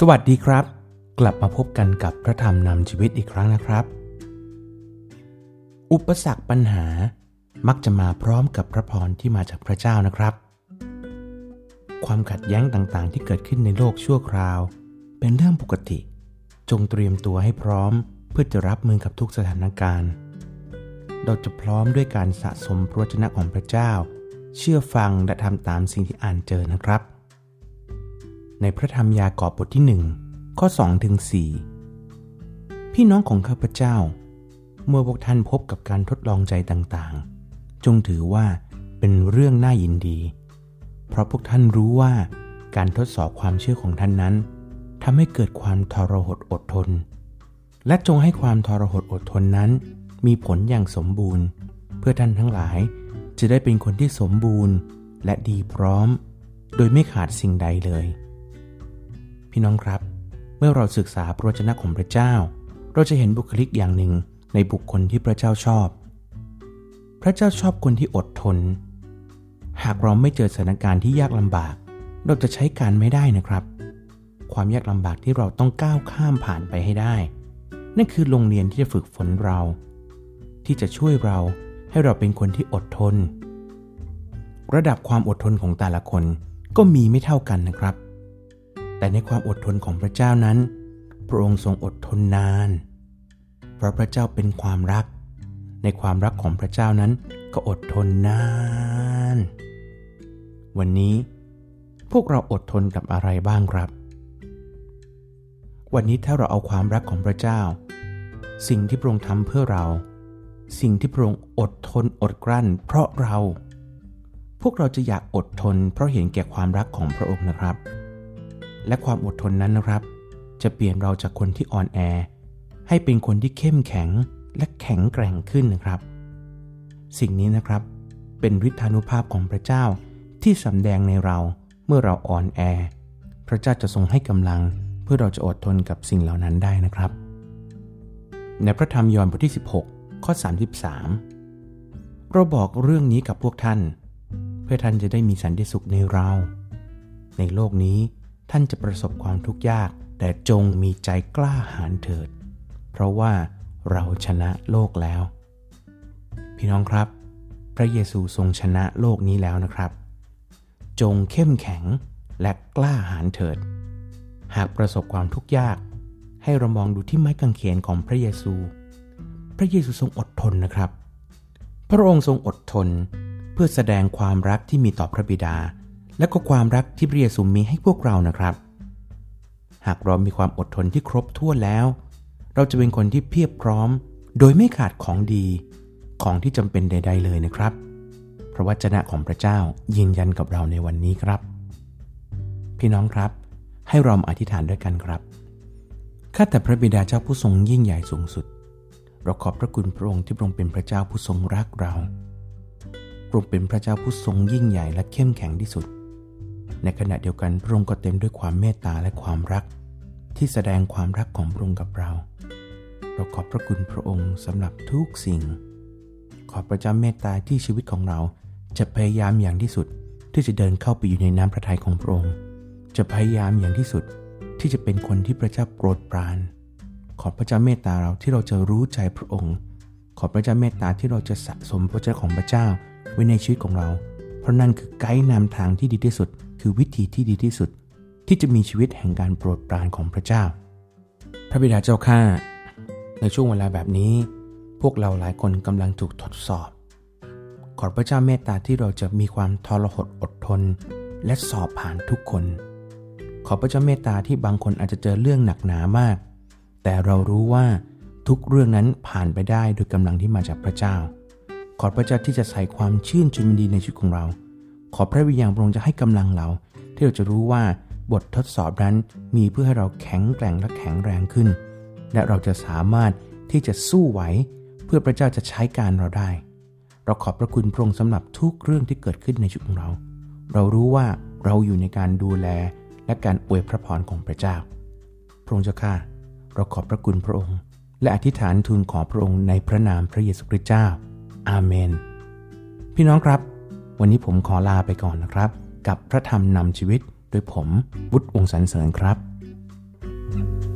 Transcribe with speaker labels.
Speaker 1: สวัสดีครับ กลับมาพบกันกับพระธรรมนำชีวิตอีกครั้งนะครับ อุปสรรคปัญหามักจะมาพร้อมกับพระพรที่มาจากพระเจ้านะครับ ความขัดแย้งต่างๆ ที่เกิดขึ้นในโลกชั่วคราว เป็นเรื่องปกติ จงเตรียมตัวให้พร้อมเพื่อจะรับมือกับทุกสถานการณ์ เราจะพร้อมด้วยการสะสมพระวจนะของพระเจ้า เชื่อฟังและทำตามสิ่งที่อ่านเจอนะครับ ในพระธรรมยากอบบทที่หนึ่งข้อ2ถึง4พี่น้องของข้าพเจ้า เมื่อพวกท่านพบกับการทดลองใจต่างๆ จงถือว่าเป็นเรื่องน่ายินดี เพราะพวกท่านรู้ว่าการทดสอบความเชื่อของท่านนั้นทำให้เกิดความทรหดอดทน และจงให้ความทรหดอดทนนั้น มีผลอย่างสมบูรณ์ เพื่อท่านทั้งหลายจะได้เป็นคนที่สมบูรณ์และดีพร้อม โดยไม่ขาดสิ่งใดเลย พี่น้องครับ เมื่อเราศึกษาพระวจนะของพระเจ้า เราจะเห็นบุคลิกอย่างหนึ่งในบุคคลที่พระเจ้าชอบ พระเจ้าชอบคนที่อดทน หากเราไม่เจอสถานการณ์ที่ยากลำบาก เราจะใช้การไม่ได้นะครับ ความยากลำบากที่เราต้องก้าวข้ามผ่านไปให้ได้ นั่นคือโรงเรียนที่จะฝึกฝนเรา ที่จะช่วยเราให้เราเป็นคนที่อดทน ระดับความอดทนของแต่ละคนก็มีไม่เท่ากันนะครับ แต่ในความอดทนของพระเจ้านั้น พระองค์ทรงอดทนนาน เพราะพระเจ้าเป็นความรัก ในความรักของพระเจ้านั้นก็อดทนนาน วันนี้พวกเราอดทนกับอะไรบ้างครับ วันนี้ถ้าเราเอาความรักของพระเจ้า สิ่งที่พระองค์ทำเพื่อเรา สิ่งที่พระองค์อดทนอดกลั้น เพราะเรา พวกเราจะอยากอดทน เพราะเห็นแก่ความรักของพระองค์นะครับ และความอดทนนั้นนะครับ จะเปลี่ยนเราจากคนที่อ่อนแอ ให้เป็นคนที่เข้มแข็งและแข็งแกร่งขึ้นนะครับ สิ่งนี้นะครับเป็นฤทธานุภาพของพระเจ้าที่สำแดงในเราเมื่อเราอ่อนแอ พระเจ้าจะทรงให้กำลังเพื่อเราจะอดทนกับสิ่งเหล่านั้นได้นะครับ ในพระธรรมยอห์นบทที่ 16 ข้อ 33 เราบอกเรื่องนี้กับพวกท่าน เพื่อท่านจะได้มีสันติสุขในเรา ในโลกนี้ ท่านจะประสบความทุกข์ยาก แต่จงมีใจกล้าหาญเถิด เพราะว่าเราชนะโลกแล้ว พี่น้องครับ พระเยซูทรงชนะโลกนี้แล้วนะครับ จงเข้มแข็งและกล้าหาญเถิด หากประสบความทุกข์ยาก ให้เรามองดูที่ไม้กางเขนของพระเยซู พระเยซูทรงอดทนนะครับ พระองค์ทรงอดทนเพื่อแสดงความรักที่มีต่อพระบิดา และก็ความรักที่พระเยซูมีให้พวกเรานะครับ หากเรามีความอดทนที่ครบถ้วนแล้ว เราจะเป็นคนที่เพียบพร้อม โดยไม่ขาดของดีของที่จำเป็นใด ๆ เลยนะครับ พระวจนะของพระเจ้ายืนยันกับเราในวันนี้ครับ พี่น้องครับ ให้เราอธิษฐานด้วยกันครับข้าแต่พระบิดาเจ้าผู้ทรงยิ่งใหญ่สูงสุด เราขอบพระคุณพระองค์ที่ทรงเป็นพระเจ้าผู้ทรงรักเราพระองค์เป็นพระเจ้าผู้ทรงยิ่งใหญ่และเข้มแข็งที่สุด ในขณะเดียวกันพระองค์ก็เต็มด้วยความเมตตาและความรัก ที่แสดงความรักของพระองค์กับเรา เราขอบพระคุณพระองค์สำหรับทุกสิ่ง ขอพระเจ้าเมตตาที่ชีวิตของเราจะพยายามอย่างที่สุดที่จะเดินเข้าไปอยู่ในน้ำพระทัยของพระองค์ จะพยายามอย่างที่สุดที่จะเป็นคนที่พระเจ้าโปรดปราน ขอพระเจ้าเมตตาเราที่เราจะรู้ใจพระองค์ ขอพระเจ้าเมตตาที่เราจะสะสมพระเจ้าของพระเจ้าไว้ในชีวิตของเรา ราะนั่นคือไกด์นำทางที่ดีที่สุด คือวิธีที่ดีที่สุด ที่จะมีชีวิตแห่งการโปรดปรานของพระเจ้า พระบิดาเจ้าข้าในช่วงเวลาแบบนี้ พวกเราหลายคนกำลังถูกทดสอบ ขอพระเจ้าเมตตาที่เราจะมีความทรหดอดทน และสอบผ่านทุกคน ขอพระเจ้าเมตตาที่บางคนอาจจะเจอเรื่องหนักหนามาก แต่เรารู้ว่าทุกเรื่องนั้นผ่านไปได้โดยกำลังที่มาจากพระเจ้า ขอพระเจ้าที่จะใส่ความชื่นชมดีในชีวิตของเรา ขอพระวิญญาณพระองค์จะให้กำลังเรา ที่เราจะรู้ว่าบททดสอบนั้นมีเพื่อให้เราแข็งแกร่งและแข็งแรงขึ้น และเราจะสามารถที่จะสู้ไหว เพื่อพระเจ้าจะใช้การเราได้ เราขอบพระคุณพระองค์สำหรับทุกเรื่องที่เกิดขึ้นในชีวิตของเรา เรารู้ว่าเราอยู่ในการดูแลและการอวยพระพรของพระเจ้า พระองค์เจ้าข้าเราขอบพระคุณพระองค์ และอธิษฐานทูลขอพระองค์ในพระนามพระเยซูคริสต์เจ้า อาเมน พี่น้องครับ วันนี้ผมขอลาไปก่อนนะครับ กับพระธรรมนำชีวิตโดยผมวุฒิวงสรรเสริญครับ thank you